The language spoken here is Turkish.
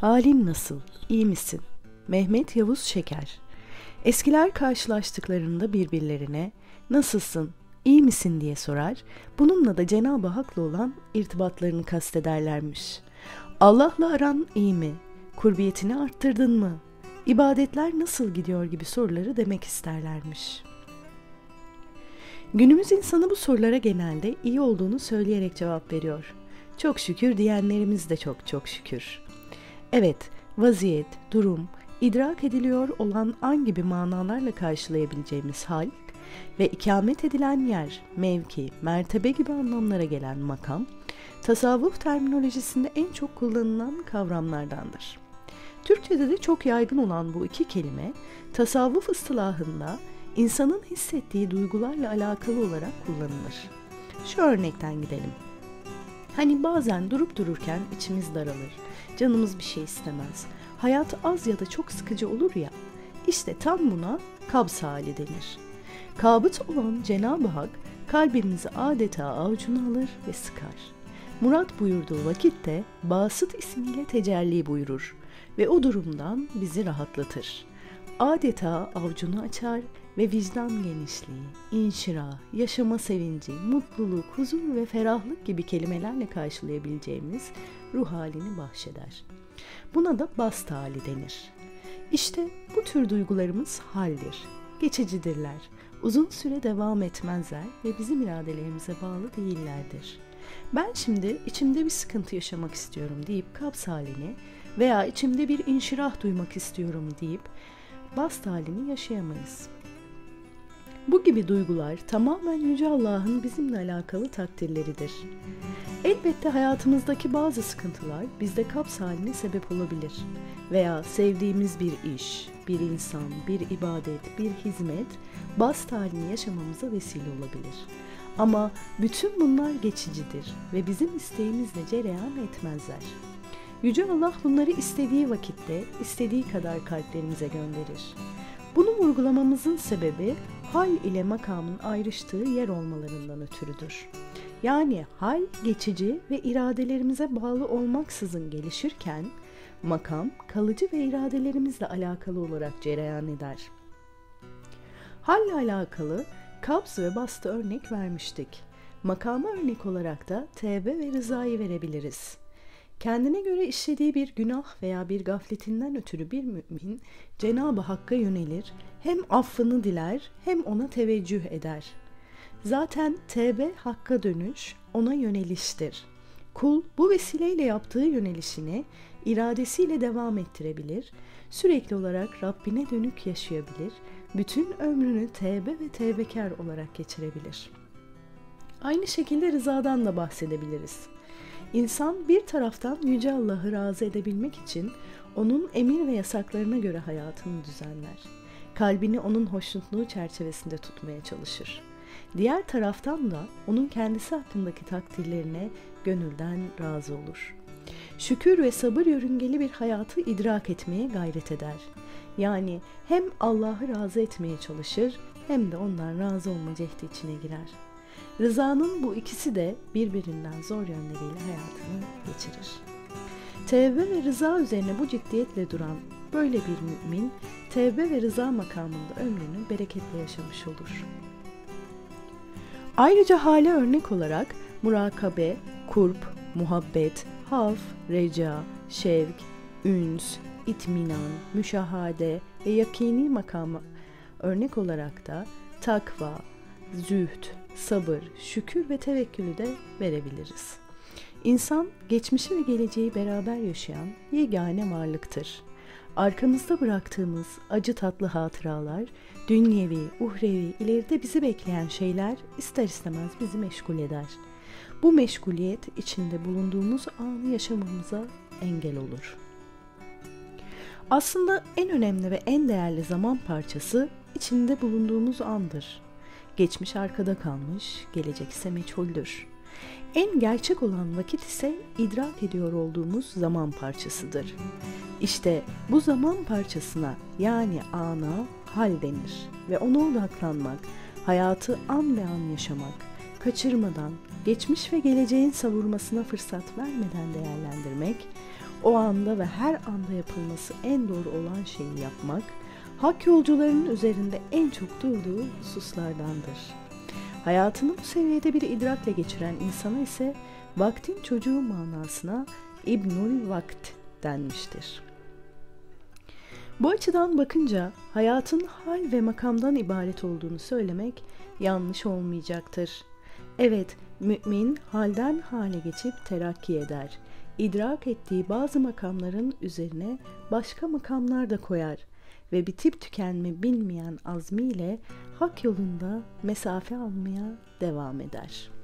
Halin nasıl? İyi misin? Mehmet Yavuz Şeker Eskiler karşılaştıklarında birbirlerine nasılsın, iyi misin diye sorar, bununla da Cenab-ı Hak'la olan irtibatlarını kastederlermiş. Allah'la aran iyi mi? Kurbiyetini arttırdın mı? İbadetler nasıl gidiyor gibi soruları demek isterlermiş. Günümüz insanı bu sorulara genelde iyi olduğunu söyleyerek cevap veriyor. Çok şükür diyenlerimiz de çok çok şükür. Evet, vaziyet, durum, idrak ediliyor olan an gibi manalarla karşılayabileceğimiz hal ve ikamet edilen yer, mevki, mertebe gibi anlamlara gelen makam, tasavvuf terminolojisinde en çok kullanılan kavramlardandır. Türkçe'de de çok yaygın olan bu iki kelime, tasavvuf ıstılahında insanın hissettiği duygularla alakalı olarak kullanılır. Şu örnekten gidelim. Hani bazen durup dururken içimiz daralır, canımız bir şey istemez, hayat az ya da çok sıkıcı olur ya, işte tam buna kabz hali denir. Kabıt olan Cenab-ı Hak kalbimizi adeta avucuna alır ve sıkar. Murat buyurduğu vakitte Basıt ismiyle tecelli buyurur ve o durumdan bizi rahatlatır. Adeta avucunu açar ve vicdan genişliği, inşirah, yaşama sevinci, mutluluk, huzur ve ferahlık gibi kelimelerle karşılayabileceğimiz ruh halini bahşeder. Buna da bast hali denir. İşte bu tür duygularımız haldir, geçicidirler, uzun süre devam etmezler ve bizim iradelerimize bağlı değillerdir. Ben şimdi içimde bir sıkıntı yaşamak istiyorum deyip kaps halini veya içimde bir inşirah duymak istiyorum deyip bast halini yaşayamayız. Bu gibi duygular tamamen Yüce Allah'ın bizimle alakalı takdirleridir. Elbette hayatımızdaki bazı sıkıntılar bizde kaps haline sebep olabilir veya sevdiğimiz bir iş, bir insan, bir ibadet, bir hizmet bast halini yaşamamıza vesile olabilir. Ama bütün bunlar geçicidir ve bizim isteğimizle cereyan etmezler. Yüce Allah bunları istediği vakitte, istediği kadar kalplerimize gönderir. Bunu vurgulamamızın sebebi hal ile makamın ayrıştığı yer olmalarından ötürüdür. Yani hal geçici ve iradelerimize bağlı olmaksızın gelişirken makam kalıcı ve iradelerimizle alakalı olarak cereyan eder. Halle alakalı kabz ve bastı örnek vermiştik. Makama örnek olarak da tevbe ve rızayı verebiliriz. Kendine göre işlediği bir günah veya bir gafletinden ötürü bir mümin Cenab-ı Hakk'a yönelir, hem affını diler hem ona teveccüh eder. Zaten tevbe hakka dönüş, ona yöneliştir. Kul bu vesileyle yaptığı yönelişini iradesiyle devam ettirebilir, sürekli olarak Rabbine dönük yaşayabilir, bütün ömrünü tevbe ve tevbekar olarak geçirebilir. Aynı şekilde rızadan da bahsedebiliriz. İnsan bir taraftan Yüce Allah'ı razı edebilmek için onun emir ve yasaklarına göre hayatını düzenler. Kalbini onun hoşnutluğu çerçevesinde tutmaya çalışır. Diğer taraftan da onun kendisi hakkındaki takdirlerine gönülden razı olur. Şükür ve sabır yörüngeli bir hayatı idrak etmeye gayret eder. Yani hem Allah'ı razı etmeye çalışır hem de ondan razı olma cehdi içine girer.'' Rızanın bu ikisi de birbirinden zor yönleriyle hayatını geçirir. Tevbe ve rıza üzerine bu ciddiyetle duran böyle bir mümin tevbe ve rıza makamında ömrünü bereketle yaşamış olur. Ayrıca hale örnek olarak murakabe, kurp, muhabbet, haf, reca, şevk, üns, itminan, müşahade ve yakini makamı örnek olarak da takva, zühd, sabır, şükür ve tevekkülü de verebiliriz. İnsan geçmişi ve geleceği beraber yaşayan yegane varlıktır. Arkamızda bıraktığımız acı tatlı hatıralar, dünyevi, uhrevi, ileride bizi bekleyen şeyler ister istemez bizi meşgul eder. Bu meşguliyet içinde bulunduğumuz anı yaşamamıza engel olur. Aslında en önemli ve en değerli zaman parçası içinde bulunduğumuz andır. Geçmiş arkada kalmış, gelecek ise meçhuldür. En gerçek olan vakit ise idrak ediyor olduğumuz zaman parçasıdır. İşte bu zaman parçasına yani ana hal denir ve ona odaklanmak, hayatı an be an yaşamak, kaçırmadan, geçmiş ve geleceğin savurmasına fırsat vermeden değerlendirmek, o anda ve her anda yapılması en doğru olan şeyi yapmak, hak yolcularının üzerinde en çok durduğu hususlardandır. Hayatını bu seviyede bir idrakle geçiren insana ise vaktin çocuğu manasına İbnül Vakt denmiştir. Bu açıdan bakınca hayatın hal ve makamdan ibaret olduğunu söylemek yanlış olmayacaktır. Evet, mümin halden hale geçip terakki eder. İdrak ettiği bazı makamların üzerine başka makamlar da koyar ve bitip tükenme bilmeyen azmiyle hak yolunda mesafe almaya devam eder.''